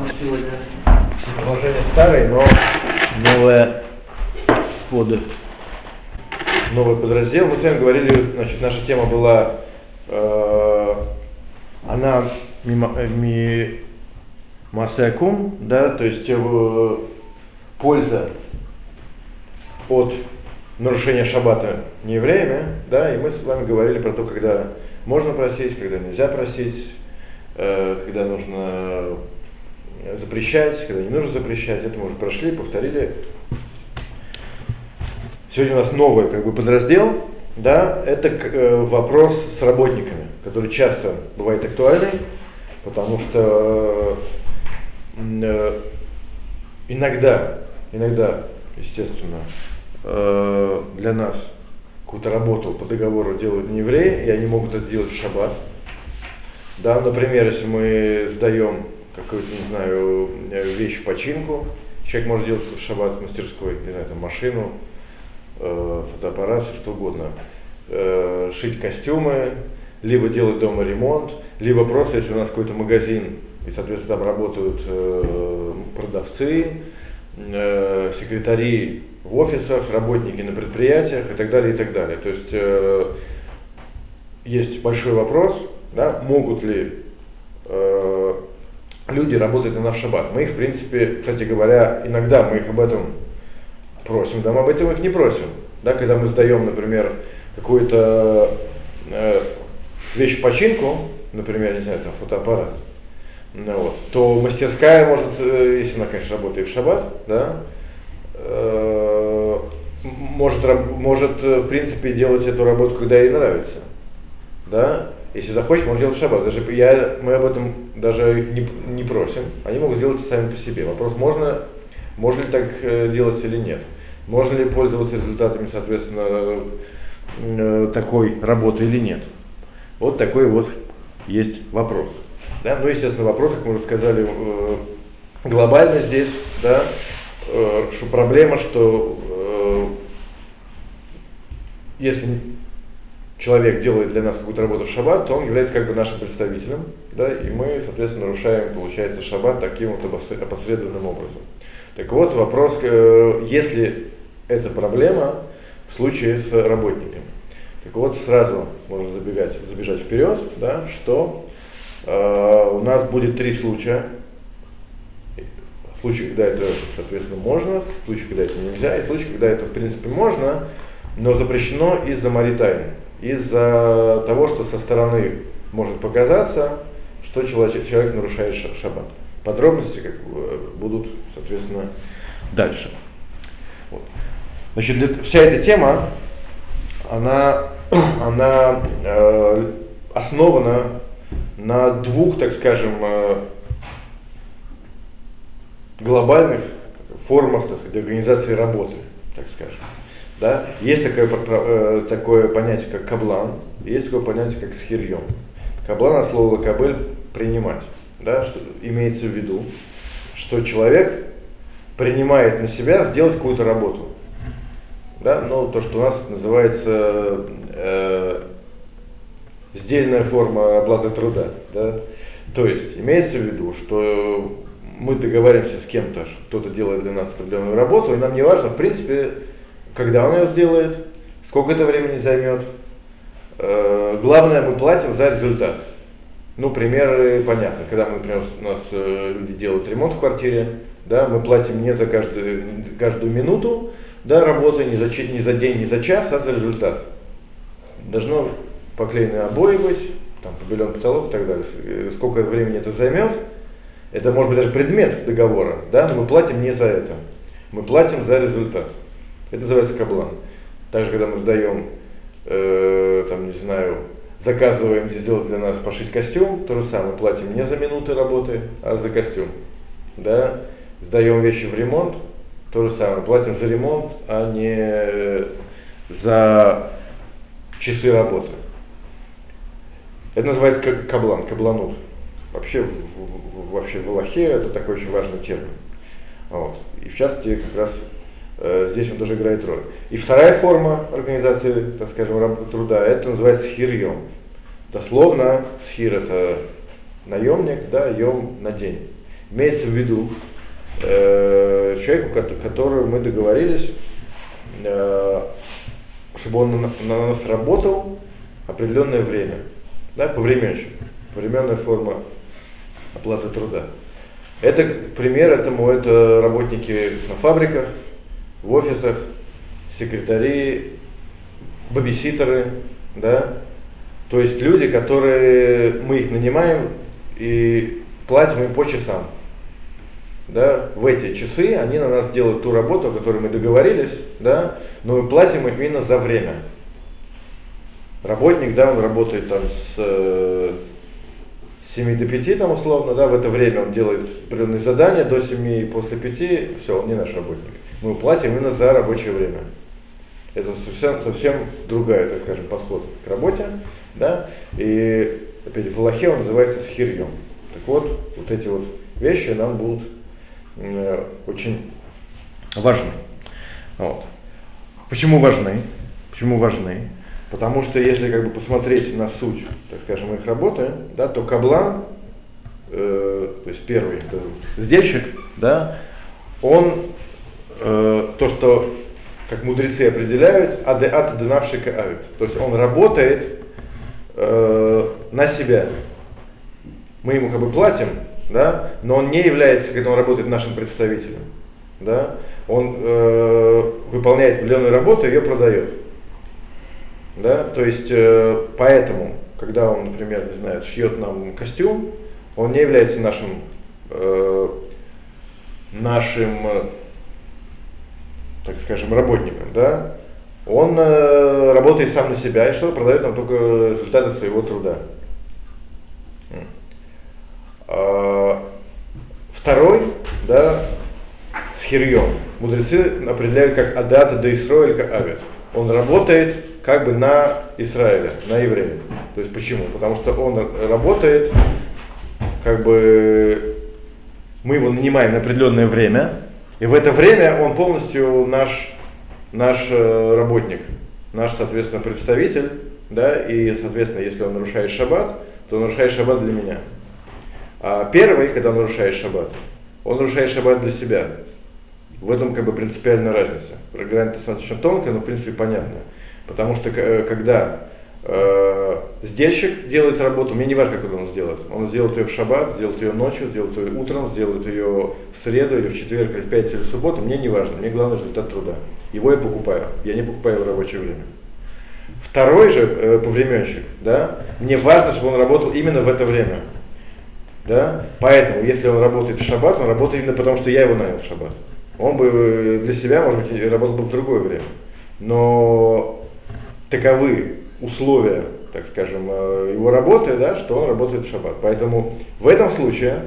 у старое, но новое под новый подраздел. Мы с вами говорили, значит, наша тема была, э, она э, ми, масякум, да, то есть э, польза от нарушения шаббата неевреями, да, и мы с вами говорили про то, когда можно просить, когда нельзя просить, э, когда нужно запрещать, когда не нужно запрещать, это мы уже прошли, повторили. Сегодня у нас новый как бы, подраздел, да, это э, вопрос с работниками, который часто бывает актуальный, потому что э, иногда, иногда, естественно, э, для нас какую-то работу по договору делают не евреи, и они могут это делать в шаббат. Да, например, если мы сдаем какую-то, не знаю, вещь в починку, человек может делать в шаббат в мастерской, не знаю, там машину, э, фотоаппарат, все что угодно, э, шить костюмы, либо делать дома ремонт, либо просто, если у нас какой-то магазин, и, соответственно, там работают э, продавцы, э, секретари в офисах, работники на предприятиях и так далее, и так далее. То есть э, есть большой вопрос, да, могут ли э, люди работать на наш шаббат. Мы их, в принципе, кстати говоря, иногда мы их об этом просим, да, мы об этом их не просим. Да, когда мы сдаем, например, какую-то э, вещь в починку, например, не знаю, там фотоаппарат, ну, вот, то мастерская может, э, если она, конечно, работает в шаббат, да, э, может, может, э, в принципе, делать эту работу, когда ей нравится. Да? Если захочет, может делать шаббат. Даже я, мы об этом даже их не, не просим. Они могут сделать сами по себе. Вопрос, можно, можно ли так делать или нет. Можно ли пользоваться результатами, соответственно, такой работы или нет. Вот такой вот есть вопрос. Да? Ну, естественно, вопрос, как мы уже сказали, глобально здесь, да, Э, что проблема, что э, если человек делает для нас какую-то работу в шаббат, то он является как бы нашим представителем, да, и мы, соответственно, нарушаем, получается, шаббат таким вот опосредованным образом. Так вот, вопрос, э, если это проблема в случае с работниками. Так вот, сразу можно забегать, забежать вперед, да, что э, у нас будет три случая, случае, когда это, соответственно, можно, в случае, когда это нельзя, и в случае, когда это, в принципе, можно, но запрещено из-за маритайны, из-за того, что со стороны может показаться, что человек, человек нарушает шаббат. Подробности как, будут, соответственно, дальше. Вот. Значит, вся эта тема, она, она э, основана на двух, так скажем, э, глобальных формах так сказать, организации работы, так скажем. Да? Есть такое, э, такое понятие, как каблан, есть такое понятие, как схирьем. Каблан от слова кабель принимать. Да? Что имеется в виду, что человек принимает на себя сделать какую-то работу. Да? Ну, то, что у нас называется э, сдельная форма оплаты труда. Да? То есть имеется в виду, что мы договариваемся с кем-то, кто-то делает для нас определенную работу, и нам не важно, в принципе, когда он ее сделает, сколько это времени займет. Э, главное, мы платим за результат. Ну, примеры понятны. Когда мы, например, у нас э, люди делают ремонт в квартире, да, мы платим не за каждую, каждую минуту да, работы, не за, не за день, не за час, а за результат. Должно поклеенные обои быть, там побелен потолок и так далее. Сколько времени это займет, это может быть даже предмет договора, да, но мы платим не за это. Мы платим за результат. Это называется каблан. Также, когда мы сдаем, э, там, не знаю, заказываем сделать для нас пошить костюм, то же самое, платим не за минуты работы, а за костюм. Да? Сдаем вещи в ремонт, то же самое, платим за ремонт, а не за часы работы. Это называется каблан, кабланут. Вообще, в, в, вообще в Аллахе это такой очень важный термин. Вот. И в частности, как раз здесь он тоже играет роль. И вторая форма организации, так скажем, труда, это называется схирьем. Дословно, схир это наемник, да, йом на день. Имеется в виду э, человеку, которого мы договорились, э, чтобы он на, на нас работал определенное время, да, повременщик, повременная форма оплаты труда. Это пример этому это работники на фабриках, в офисах, секретари, бабиситеры, да, то есть люди, которые мы их нанимаем и платим им по часам. Да, в эти часы они на нас делают ту работу, о которой мы договорились, да, но мы платим их именно за время. Работник, да, он работает там с 7 до 5 там условно, да, в это время он делает определенные задания, до 7 и после 5, все, он не наш работник. Мы платим именно за рабочее время. Это совсем, совсем другая, так скажем, подход к работе, да, и опять в Аллахе он называется схирьем. Так вот, вот эти вот вещи нам будут э, очень важны. Вот. Почему важны? Почему важны? Потому что если как бы посмотреть на суть, так скажем, их работы, да, то каблан, э, то есть первый это да, он э, то, что как мудрецы определяют, адеат денавшика авит. То есть он работает э, на себя. Мы ему как бы платим, да, но он не является, когда он работает нашим представителем. Да, он э, выполняет определенную работу и ее продает. Да? То есть э, поэтому, когда он, например, не знаю, шьет нам костюм, он не является нашим, э, нашим, э, так скажем, работником, да? Он э, работает сам на себя и что продает нам только результаты своего труда. А, второй, да, с хирьем. Мудрецы определяют как адата да Исроэль, как авет. Он работает как бы на Израиля, на еврея. То есть почему? Потому что он работает, как бы мы его нанимаем на определенное время, и в это время он полностью наш, наш э, работник, наш, соответственно, представитель, да, и, соответственно, если он нарушает шаббат, то он нарушает шаббат для меня. А первый, когда он нарушает шаббат, он нарушает шаббат для себя. В этом как бы принципиальная разница. Грань достаточно тонкая, но в принципе понятная. Потому что э, когда сдельщик делает работу, мне не важно, как он сделает. Он сделает ее в шаббат, сделает ее ночью, сделает ее утром, сделает ее в среду или в четверг, или в пятницу, или в субботу, мне не важно. Мне главное результат труда. Его я покупаю. Я не покупаю в рабочее время. Второй же э, повременщик, да, мне важно, чтобы он работал именно в это время. Да? Поэтому, если он работает в шаббат, он работает именно потому, что я его нанял в шаббат. Он бы э, для себя, может быть, работал бы в другое время. Но таковы условия, так скажем, э, его работы, да, что он работает в шаббат. Поэтому в этом случае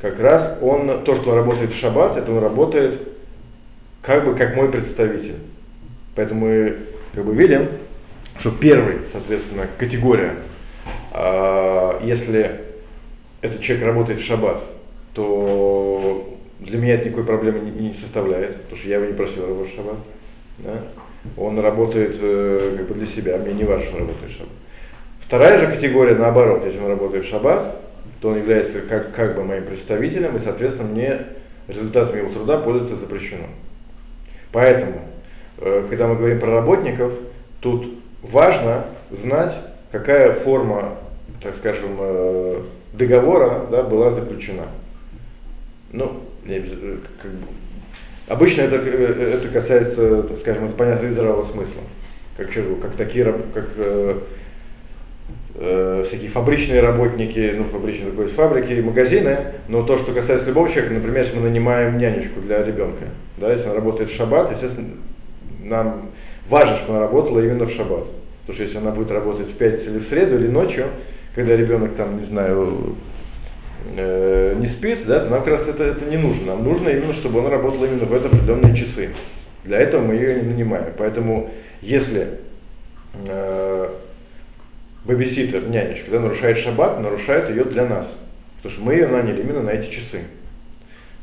как раз он, то, что он работает в шаббат, это он работает как бы как мой представитель. Поэтому мы как бы видим, что первый, соответственно, категория, э, если этот человек работает в шаббат, то для меня это никакой проблемы не, не составляет, потому что я его не просил работать в шаббат. Да? Он работает э, как бы для себя, мне не важно, что он работает в шаббат. Вторая же категория, наоборот, если он работает в шаббат, то он является как, как бы моим представителем, и, соответственно, мне результатом его труда пользоваться запрещено. Поэтому, э, когда мы говорим про работников, тут важно знать, какая форма, так скажем, э, договора да, была заключена. Ну, как бы, Обычно это, э, это касается, так скажем, это понятно из здравого смысла. Как, как такие, как э, э, всякие фабричные работники, ну, фабричные, такой фабрики, магазины, но то, что касается любого человека, например, если мы нанимаем нянечку для ребенка, да, если она работает в шаббат, естественно, нам важно, чтобы она работала именно в шаббат. Потому что если она будет работать в пятницу или в среду, или ночью, когда ребенок там, не знаю, э, не спит, да, нам как раз это, это не нужно. Нам нужно именно, чтобы он работал именно в это определенные часы. Для этого мы ее не нанимаем. Поэтому если э, бабиситер, нянечка, да, нарушает шаббат, нарушает ее для нас. Потому что мы ее наняли именно на эти часы.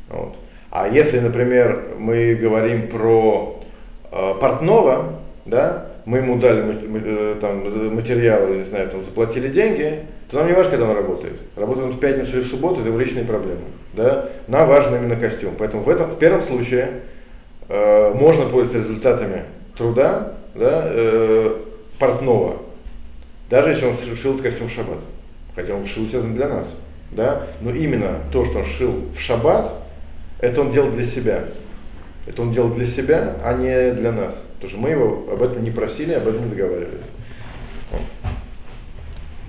Вот. А если, например, мы говорим про э, портного, да, мы ему дали э, там, материалы, не знаю, там, заплатили деньги, то нам не важно, когда он работает. Работает он в пятницу или в субботу, это его личные проблемы. Да? Нам важен именно костюм. Поэтому в, этом, в первом случае э, можно пользоваться результатами труда да, э, портного, даже если он шил костюм в шаббат. Хотя он шил, естественно, для нас. Да? Но именно то, что он шил в шаббат, это он делал для себя. Это он делал для себя, а не для нас. Потому что мы его об этом не просили, об этом не договаривались.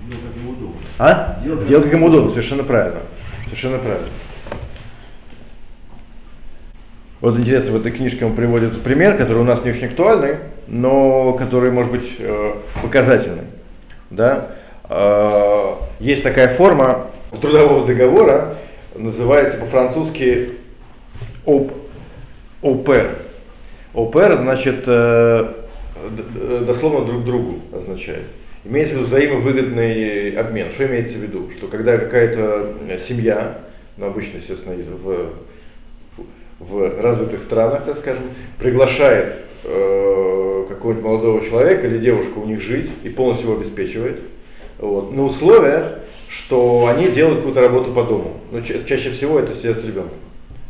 Делать как ему удобно. А? Делать как ему удобно, совершенно правильно. Совершенно правильно. Вот интересно, в этой книжке он приводит пример, который у нас не очень актуальный, но который может быть э, показательный. Да? Э, есть такая форма трудового договора, называется по-французски оп, опер. Опер значит э, дословно друг другу означает. Имеется в виду взаимовыгодный обмен. Что имеется в виду? Что когда какая-то семья, ну обычно, естественно, в, в развитых странах, так скажем, приглашает э, какого-нибудь молодого человека или девушку у них жить и полностью его обеспечивает, вот, на условиях, что они делают какую-то работу по дому. Но ну, ча- чаще всего это сидят с ребенком.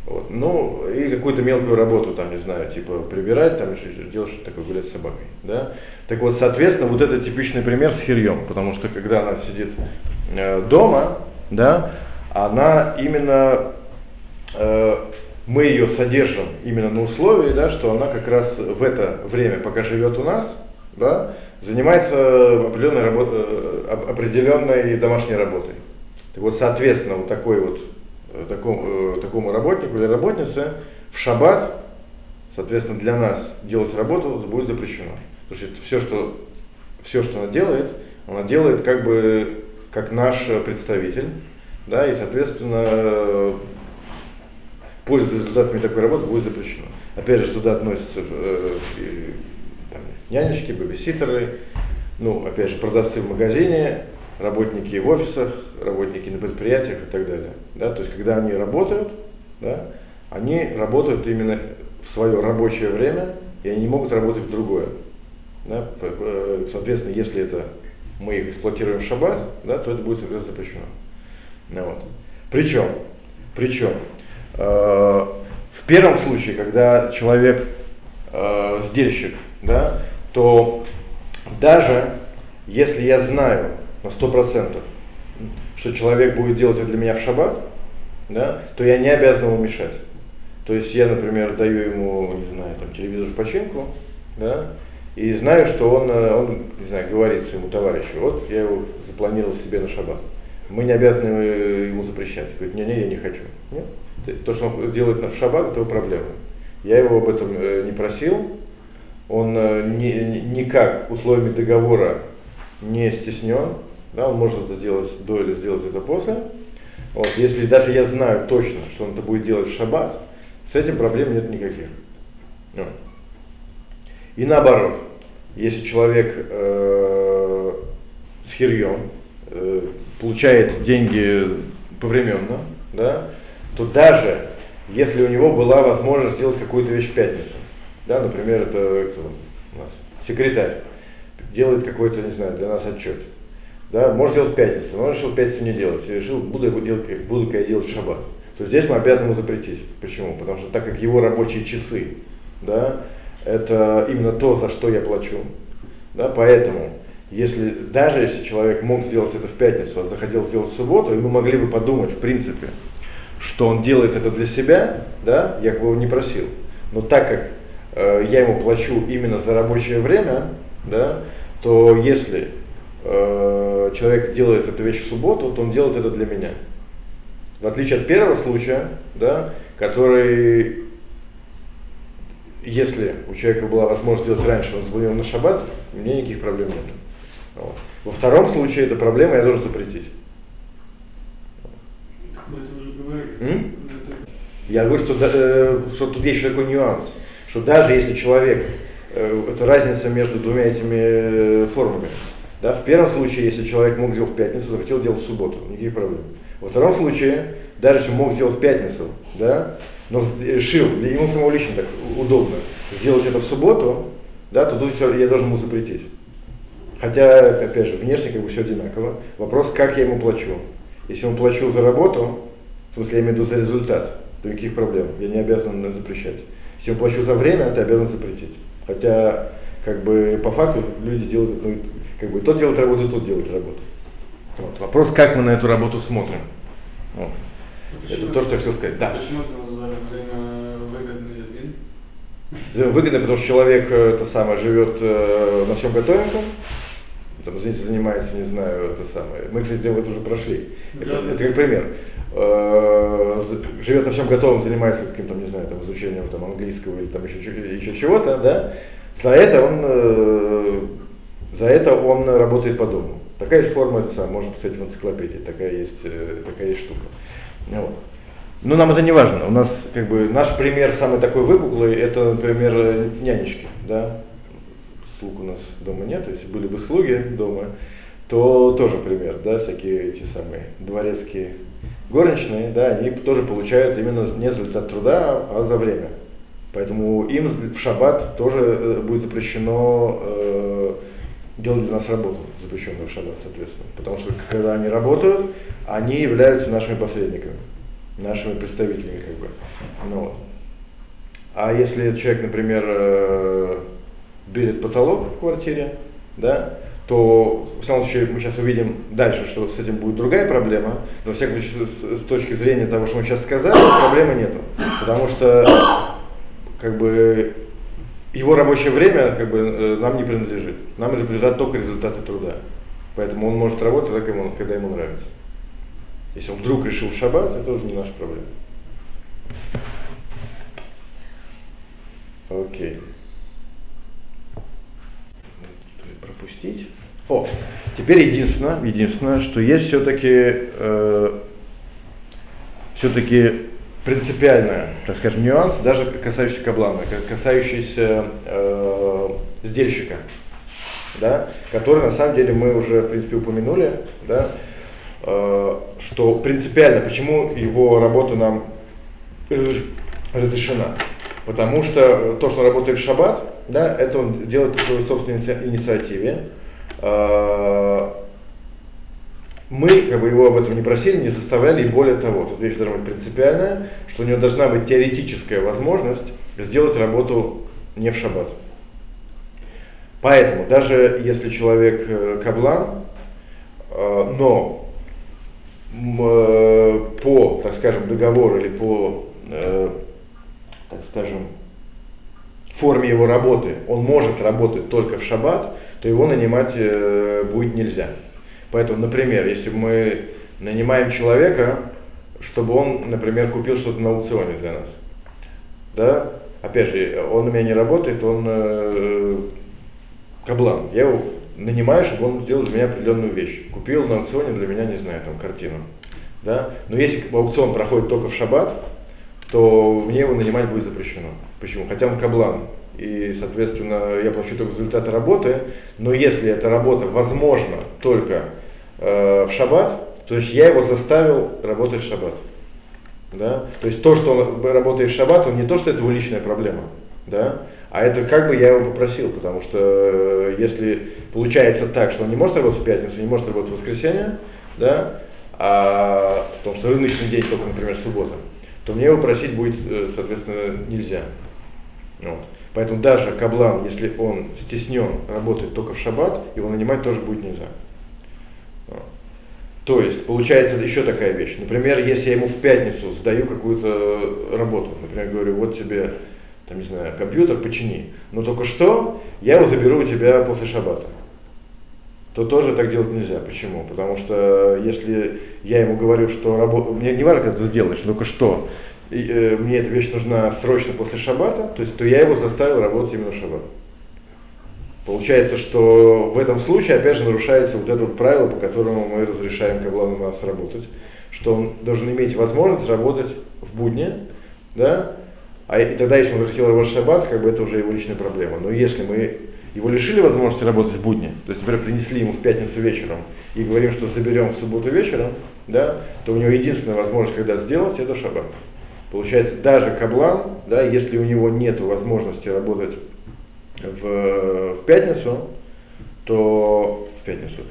Вот. Ну, и какую-то мелкую работу, там, не знаю, типа прибирать, там, делать что-то такое, гулять с собакой. Да? Так вот, соответственно, вот это типичный пример с хирьем, потому что когда она сидит э, дома, да, она именно, э, мы ее содержим именно на условии, да, что она как раз в это время, пока живет у нас, да, занимается определенной, работ, э, определенной домашней работой. Так вот, соответственно, вот такой вот Э, такому, э, такому работнику или работнице в шаббат, соответственно, для нас делать работу будет запрещено. Потому что все, что, все, что она делает, она делает как бы как наш представитель, да, и, соответственно, пользоваться результатами такой работы будет запрещено. Опять же, сюда относятся э, там, нянечки, бабиситеры, ну, опять же, продавцы в магазине, работники в офисах, работники на предприятиях и так далее. Да? То есть, когда они работают, да, они работают именно в свое рабочее время, и они не могут работать в другое. Да? Соответственно, если это мы их эксплуатируем в шаббат, да, то это будет запрещено. Ну, вот. Причем, причем э, в первом случае, когда человек э, сдельщик, да, то даже если я знаю, на 100%, что человек будет делать это для меня в шаббат, да, то я не обязан ему мешать. То есть я, например, даю ему, не знаю, там, телевизор в починку, да, и знаю, что он, э, он, не знаю, говорит своему товарищу, вот я его запланировал себе на шаббат. Мы не обязаны ему запрещать. Говорит, не-не, я не хочу. Нет? То, что он делает в шаббат, это его проблема. Я его об этом э, не просил, он э, ни, никак условиями договора не стеснен, да, может это сделать до или сделать это после. Вот, если даже я знаю точно, что он это будет делать в шаббат, с этим проблем нет никаких. И наоборот, если человек э, с хирьем э, получает деньги повременно, да, то даже если у него была возможность сделать какую-то вещь в пятницу, да, например, это кто у нас, секретарь, делает какой-то, не знаю, для нас отчет, да, может делать в пятницу, но решил в пятницу не делать, и решил, буду я делать, буду я делать в шаббат, то здесь мы обязаны ему запретить. Почему? Потому что так как его рабочие часы, да, это именно то, за что я плачу, да, поэтому если, даже если человек мог сделать это в пятницу, а захотел сделать в субботу, и мы могли бы подумать, в принципе, что он делает это для себя, да, я его не просил. Но так как э, я ему плачу именно за рабочее время, да, то если человек делает эту вещь в субботу, то он делает это для меня. В отличие от первого случая, да, который, если у человека была возможность делать раньше, он звонил на шаббат, у меня никаких проблем нет. Вот. Во втором случае эта проблема я должен запретить. Мы это уже говорили. М? Я говорю, что, э, что тут есть еще такой нюанс, что даже если человек, э, это разница между двумя этими э, формами. Да, в первом случае, если человек мог сделать в пятницу, захотел делать в субботу, никаких проблем. Во втором случае, даже если мог сделать в пятницу, да, но решил, для ему самого лично так удобно, сделать это в субботу, да, то тут я должен ему запретить. Хотя, опять же, внешне как бы все одинаково. Вопрос, как я ему плачу. Если ему плачу за работу, в смысле, я имею в виду за результат, то никаких проблем. Я не обязан запрещать. Если ему плачу за время, ты обязан запретить. Хотя, как бы, по факту люди делают, ну, как бы, тот делает работу, тот делает работу. Вот. Вопрос, как мы на эту работу смотрим. Вот. Это то, что я хотел сказать. Да. Почему это взаимовыгодный обмен? Выгодно, потому что человек э, это самое живет э, на всем готовеньком, там, извините, занимается, не знаю, это самое. Мы, кстати, это уже прошли. Это, Да, да. это как пример. Э, живет на всем готовом, занимается каким-то, не знаю, там, изучением там, английского или там еще, еще чего-то, да. За это он э, за это он работает по дому. Такая есть форма, можно писать в энциклопедии, такая есть, э, такая есть штука. Вот. Но нам это не важно. У нас как бы наш пример самый такой выпуклый, это, например, нянечки, да. Слуг у нас дома нет, если были бы слуги дома, то тоже пример, да, всякие эти самые дворецкие горничные, да, они тоже получают именно не за результат труда, а за время. Поэтому им в шаббат тоже э, будет запрещено э, делать для нас работу, запрещенную в шаббат, соответственно. Потому что когда они работают, они являются нашими посредниками, нашими представителями, как бы. Ну, вот. А если человек, например, э, берет потолок в квартире, да, то в самом случае мы сейчас увидим дальше, что с этим будет другая проблема, но во всяком случае с точки зрения того, что мы сейчас сказали, проблемы нету. Потому что как бы его рабочее время как бы, э, нам не принадлежит. Нам принадлежат только результаты труда. Поэтому он может работать когда ему, когда ему нравится. Если он вдруг решил в шаббат, это уже не наша проблема. Окей. Пропустить. О, теперь единственное, единственное, что есть все-таки э, все-таки принципиальный, так скажем, нюанс, даже касающийся каблана, ка- касающийся э, сдельщика, да, который на самом деле мы уже, в принципе, упомянули, да, э, что принципиально, почему его работа нам разреш- разрешена. Потому что то, что он работает в шаббат, да, это он делает по своей собственной иници- инициативе. Э, мы как бы его об этом не просили, не заставляли, и более того, тут вещь должна быть принципиальная, что у него должна быть теоретическая возможность сделать работу не в шаббат. Поэтому даже если человек э, каблан, э, но э, по, так скажем, договору или по, так скажем, форме его работы он может работать только в шаббат, то его нанимать будет нельзя. Поэтому, например, если мы нанимаем человека, чтобы он, например, купил что-то на аукционе для нас, да, опять же, он у меня не работает, он э, каблан. Я его нанимаю, чтобы он сделал для меня определенную вещь. Купил на аукционе для меня, не знаю, там картину. Да? Но если аукцион проходит только в шаббат, то мне его нанимать будет запрещено. Почему? Хотя он каблан. И, соответственно, я получу только результаты работы, но если эта работа возможна только э, в шаббат, то есть я его заставил работать в шаббат. Да? То есть то, что он работает в шаббат, он не то, что это его личная проблема, да? а это как бы я его попросил, потому что э, если получается так, что он не может работать в пятницу, не может работать в воскресенье, да? а, потому что рыночный день только, например, суббота, то мне его просить будет, э, соответственно, нельзя. Вот. Поэтому даже каблан, если он стеснен, работает только в шаббат, его нанимать тоже будет нельзя. То есть, получается еще такая вещь. Например, если я ему в пятницу сдаю какую-то работу, например, говорю, вот тебе, там, не знаю, компьютер почини, но только что я его заберу у тебя после шаббата то тоже так делать нельзя. Почему? Потому что если я ему говорю, что работа, мне не важно, как ты сделаешь, только что, и, э, мне эта вещь нужна срочно после шаббата, то есть то я его заставил работать именно в шаббат. Получается, что в этом случае опять же нарушается вот это вот правило, по которому мы разрешаем каблану нас работать, что он должен иметь возможность работать в будни, да, а и тогда, если он захотел работать в шаббат, как бы это уже его личная проблема. Но если мы его лишили возможности работать в будни, то есть, например, принесли ему в пятницу вечером и говорим, что заберем в субботу вечером, да, то у него единственная возможность, когда сделать, это шаббат. Получается, даже каблан, да, если у него нет возможности работать в, в пятницу, то в пятницу.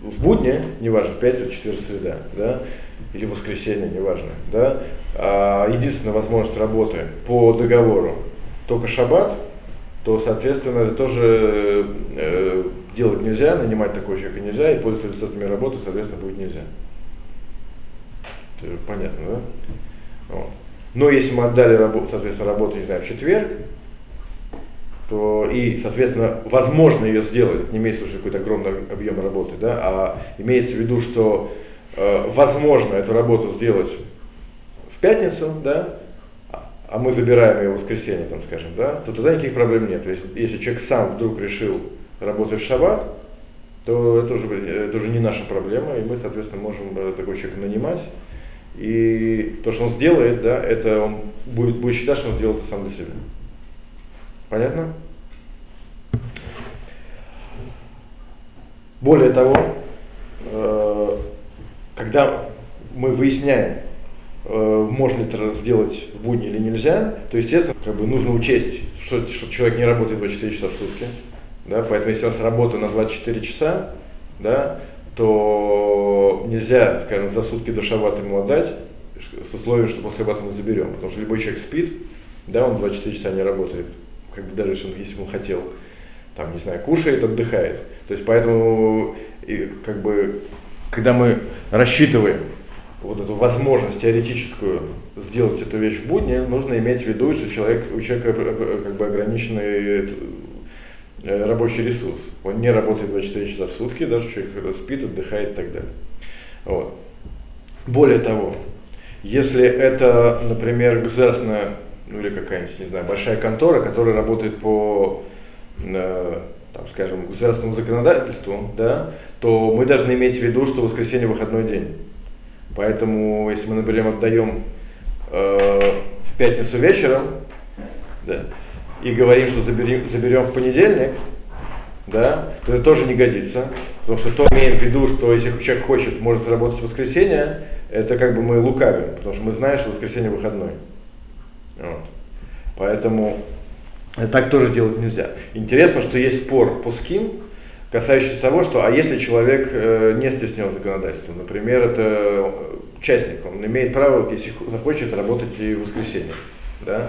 В будни, неважно, в пятницу, четверг, среда, да, или воскресенье, неважно, да, а единственная возможность работы по договору только шаббат, то, соответственно, это тоже э, делать нельзя, нанимать такого человека нельзя, и пользоваться результатами работы, соответственно, будет нельзя. Это понятно, да? Вот. Но если мы отдали работу, соответственно, работу, не знаю, в четверг, то и, соответственно, возможно ее сделать, не имеется в виду какой-то огромный объем работы, да, а имеется в виду, что э, возможно эту работу сделать в пятницу, да, а мы забираем ее в воскресенье, там, скажем, да, то тогда никаких проблем нет. То есть, если человек сам вдруг решил работать в шаббат, то это уже, это уже не наша проблема, и мы, соответственно, можем такого человека нанимать. И то, что он сделает, да, это он будет, будет считать, что он сделал это сам для себя. Понятно? Более того, э, когда мы выясняем, э, можно это сделать в будни или нельзя, то, естественно, как бы нужно учесть, что, что человек не работает 24 часа в сутки. Да, поэтому если у нас работа на 24 часа, да, то нельзя, скажем, за сутки до шаббата ему отдать, с условием, что после шаббата мы заберем. Потому что любой человек спит, да, он 24 часа не работает, как бы даже если он, он хотел, там, не знаю, кушает, отдыхает. То есть поэтому, и, как бы, когда мы рассчитываем вот эту возможность теоретическую сделать эту вещь в будни, нужно иметь в виду, что человек, у человека как бы ограниченный э, рабочий ресурс. Он не работает 24 часа в сутки, даже человек спит, отдыхает и так далее. Вот. Более того, если это, например, государственная, ну или какая-нибудь, не знаю, большая контора, которая работает по, э, там, скажем, государственному законодательству, да, то мы должны иметь в виду, что воскресенье выходной день. Поэтому, если мы, например, отдаем э, в пятницу вечером, да, и говорим, что заберем, заберем в понедельник, да, то это тоже не годится. Потому что то имеем в виду, что если человек хочет, может работать в воскресенье, это как бы мы лукавим, потому что мы знаем, что воскресенье выходной. Вот. Поэтому так тоже делать нельзя. Интересно, что есть спор по ским, касающийся того, что а если человек э, не стеснен законодательством, например, это частник, он имеет право, если захочет, работать и в воскресенье. Да?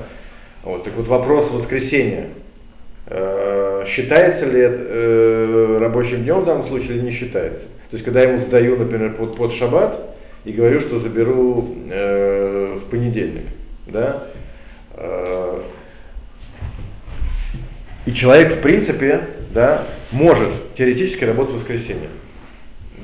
Вот, так вот вопрос воскресенья, э, считается ли э, рабочим днем в данном случае или не считается? То есть, когда я ему сдаю, например, под, под шаббат и говорю, что заберу э, в понедельник, да, э, и человек, в принципе, да, может теоретически работать в воскресенье.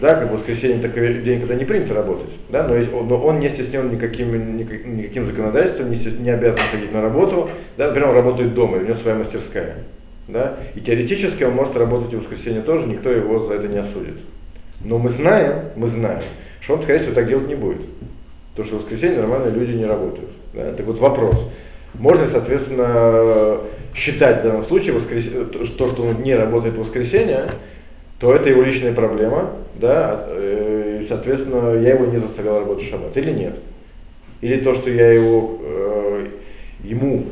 Да, как в воскресенье такой день, когда не принято работать, да, но, но он не стеснен никаким, никаким, законодательством, не, не обязан ходить на работу, да, например, он работает дома, у него своя мастерская. Да, и теоретически он может работать в воскресенье тоже, никто его за это не осудит. Но мы знаем, мы знаем, что он, скорее всего, так делать не будет. Потому что в воскресенье нормальные люди не работают. Да? Так вот вопрос. Можно, соответственно, считать в данном случае воскрес... то, что он не работает в воскресенье, то это его личная проблема, да, э, и, соответственно, я его не заставлял работать в шаббат, или нет. Или то, что я его, э, ему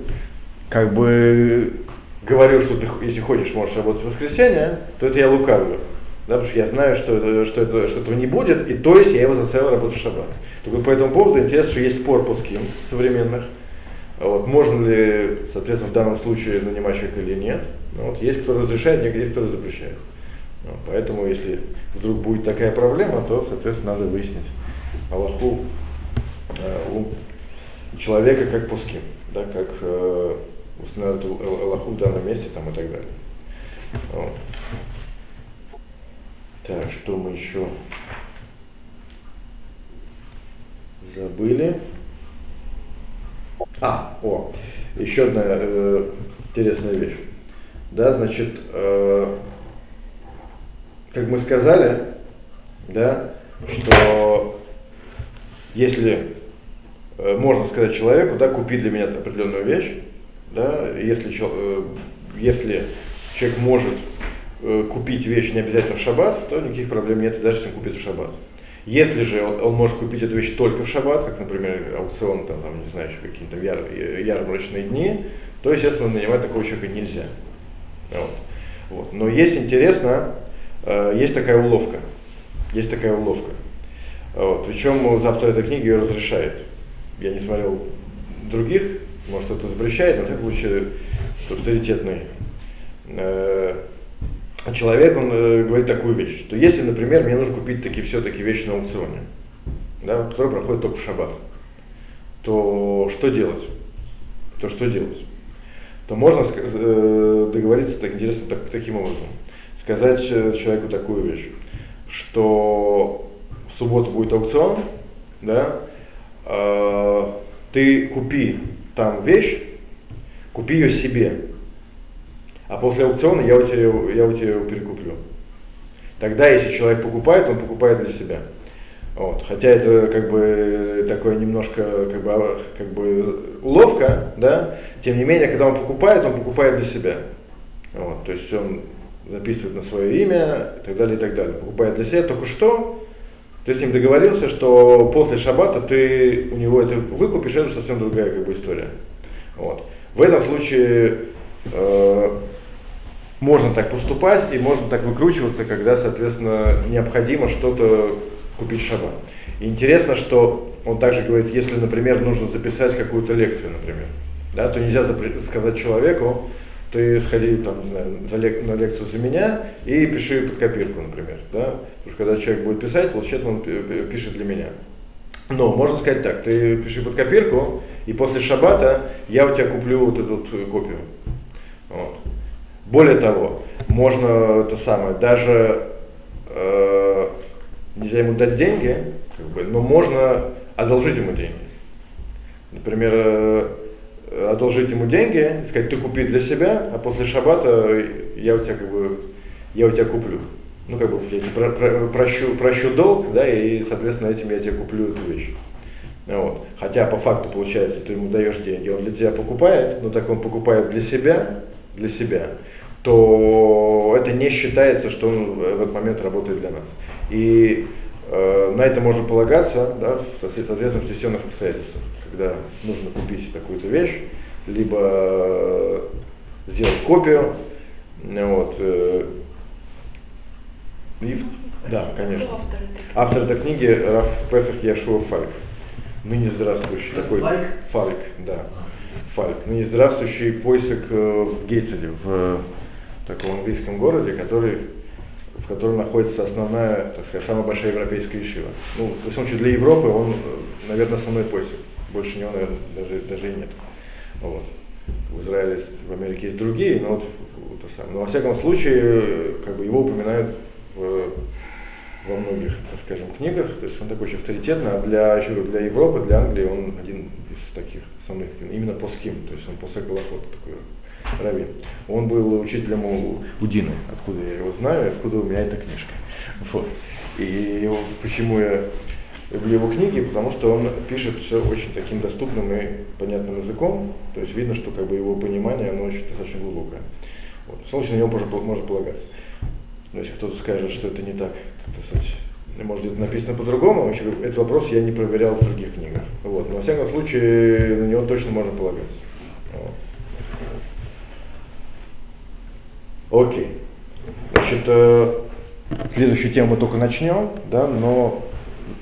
как бы говорю, что ты, если хочешь, можешь работать в воскресенье, то это я лукавлю. Да, потому что я знаю, что, это, что, это, что этого не будет, и то есть я его заставил работать в шаббат. Только по этому поводу интересно, что есть спор по современных, вот, можно ли, соответственно, в данном случае нанимать человека или нет. Ну, вот, есть кто разрешает, есть кто запрещает. Вот, поэтому, если вдруг будет такая проблема, то, соответственно, надо выяснить Аллаху э, у человека как пуским, да, как э, установить Аллаху в данном месте там, и так далее. Вот. Так, что мы еще забыли? А, о, еще одна э, интересная вещь. Да, значит, э, как мы сказали, да, что если э, можно сказать человеку, да, купи для меня определенную вещь, да, если, э, если человек может э, купить вещь не обязательно в шаббат, то никаких проблем нет, даже если он купит в шаббат. Если же он, может купить эту вещь только в шаббат, как, например, аукцион, там, там не знаю, еще какие-то яр, ярмарочные дни, то, естественно, нанимать такого человека нельзя. Вот. Вот. Но есть интересно, э, есть такая уловка. Есть такая уловка. Вот. Причем автор этой книги ее разрешает. Я не смотрел других, может это запрещает, но в всяком случае авторитетный э, человек, он э, говорит такую вещь, что если, например, мне нужно купить такие все-таки вещи на аукционе, да, который проходит только в шаббат, то что делать? То что делать? То можно э, договориться так интересно так, таким образом. Сказать э, человеку такую вещь, что в субботу будет аукцион, да, э, ты купи там вещь, купи ее себе, а после аукциона я у тебя, я у тебя его перекуплю. Тогда, если человек покупает, он покупает для себя. Вот. Хотя это как бы такое немножко как бы, как бы уловка, да, тем не менее, когда он покупает, он покупает для себя. Вот. То есть он записывает на свое имя и так далее, и так далее. Покупает для себя, только что ты с ним договорился, что после шаббата ты у него это выкупишь, это совсем другая как бы история. Вот. В этом случае э, можно так поступать и можно так выкручиваться, когда, соответственно, необходимо что-то купить шаббат. И интересно, что он также говорит, если, например, нужно записать какую-то лекцию, например, да, то нельзя сказать человеку, ты сходи там, за лек- на лекцию за меня и пиши под копирку, например. Да? Потому что когда человек будет писать, получается, он пишет для меня. Но можно сказать так, ты пиши под копирку, и после шаббата я у тебя куплю вот эту копию. Вот. Более того, можно это самое, даже э, нельзя ему дать деньги, как бы, но можно одолжить ему деньги. Например, э, одолжить ему деньги, сказать, ты купи для себя, а после шаббата я у тебя как бы, я у тебя куплю. Ну, как бы, я тебе про, про, прощу, прощу долг, да, и, соответственно, этим я тебе куплю эту вещь. Вот. Хотя по факту получается, ты ему даешь деньги, он для тебя покупает, но так он покупает для себя, для себя, то это не считается, что он в этот момент работает для нас. И э, на это можно полагаться, да, соответственно, в тесенных обстоятельствах когда нужно купить какую-то вещь, либо э, сделать копию, вот, э, и, да, конечно. автор этой книги? Раф Песах Яшуа Фальк. Ныне здравствующий такой. Фальк? Фальк, да. Фальк. Ныне здравствующий поиск э, в Гейцеле, в таком английском городе, который в котором находится основная, так сказать, самая большая европейская ешива. Ну, в случае для Европы он, наверное, основной поиск больше него, наверное, даже, даже и нет. Вот. В Израиле, в Америке есть другие, но вот, это самое. Но во всяком случае, как бы его упоминают в, во многих, так скажем, книгах, то есть он такой очень авторитетный, а для, еще для Европы, для Англии он один из таких самых, именно по ским, то есть он после Голофота такой раввин. Он был учителем у, Дины, откуда я его знаю, откуда у меня эта книжка. Вот. И почему я люблю его книги, потому что он пишет все очень таким доступным и понятным языком. То есть видно, что как бы его понимание, оно очень достаточно глубокое. Вот. Солнце на него можно, можно полагаться. Но если кто-то скажет, что это не так, так сказать, может быть написано по-другому, этот вопрос я не проверял в других книгах. Вот. Но во всяком случае на него точно можно полагаться. Вот. Окей. Значит, э, следующую тему только начнем, да, но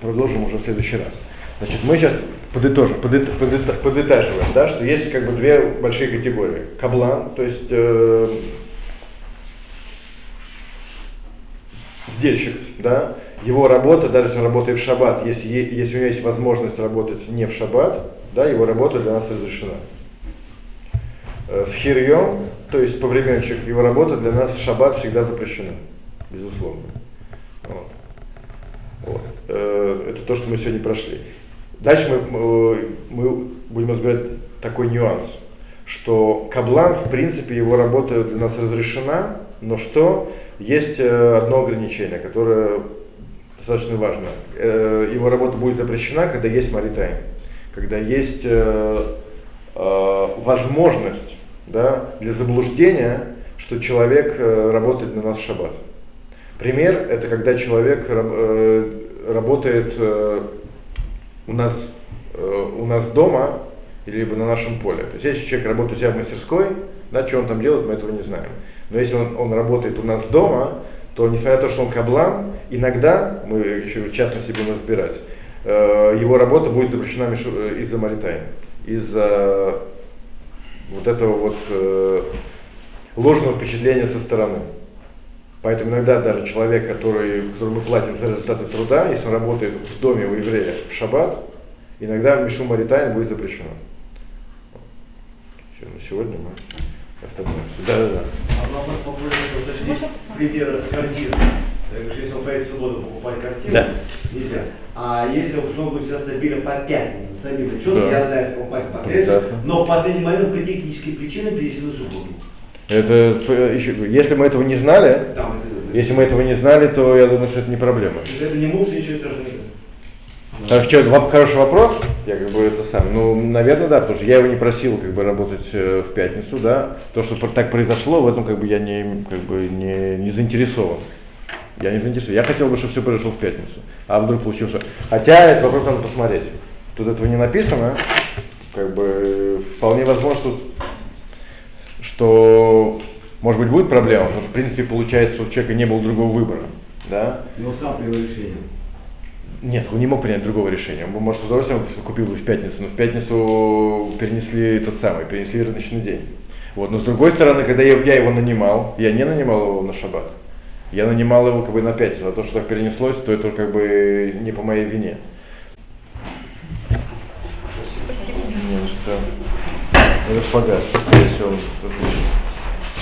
продолжим уже в следующий раз. Значит, мы сейчас подытожим, подыт, подыт, подытаживаем, да, что есть как бы две большие категории. Каблан, то есть э, сдельщик, да, его работа, даже если он работает в шаббат, если, если у него есть возможность работать не в шаббат, да, его работа для нас разрешена. Э, с хирьем, то есть повременщик, его работа для нас шаббат всегда запрещена, безусловно. Вот. Вот. Э, это то, что мы сегодня прошли. Дальше мы, мы будем разбирать такой нюанс, что каблан, в принципе, его работа для нас разрешена, но что? Есть э, одно ограничение, которое достаточно важно. Э, его работа будет запрещена, когда есть маритайм, когда есть возможность да, для заблуждения, что человек работает на нас в шаббат. Пример – это когда человек э, работает э, у нас, э, у нас дома, либо на нашем поле. То есть если человек работает у себя в мастерской, да, что он там делает, мы этого не знаем. Но если он, он работает у нас дома, то несмотря на то, что он каблан, иногда, мы еще в частности будем разбирать, э, его работа будет запрещена э, из-за Маритайна, из-за вот этого вот э, ложного впечатления со стороны. Поэтому иногда даже человек, который, которому мы платим за результаты труда, если он работает в доме у еврея в шаббат, иногда Мишу Маритайн будет запрещено. Все, на сегодня мы остановимся. Да, да, да. А вопрос по поводу уточнить примера с картины. Так что Если он поедет в субботу покупать картину, Да. нельзя. А если он будет всегда стабильно по пятницам, стабильно, что Да. я знаю, что покупать по пятницам, но в последний момент по техническим причинам перенесли на субботу. Это э, еще, если мы этого не знали, Там это, если мы этого не знали, то я думаю, что это не проблема. Если это не мусор, ничего страшного нет. Так что хороший вопрос, я как бы это сам, ну, наверное, да, потому что я его не просил как бы работать э, в пятницу, да, то, что так произошло, в этом как бы я не, как бы не, не заинтересован. Я не заинтересован. Я хотел бы, чтобы все произошло в пятницу, а вдруг получилось, что... Хотя этот вопрос надо посмотреть. Тут этого не написано, как бы вполне возможно, что, что может быть будет проблема, потому что в принципе получается, что у человека не было другого выбора, да, Но сам принял решение. нет, он не мог принять другого решения. Он, может, с удовольствием купил бы в пятницу, но в пятницу перенесли этот самый, перенесли рыночный день. Вот. Но с другой стороны, когда я, я его нанимал, я не нанимал его на шаббат. Я нанимал его как бы на пятницу, а то, что так перенеслось, то это как бы не по моей вине. Спасибо. Не, что... Это погас, если он.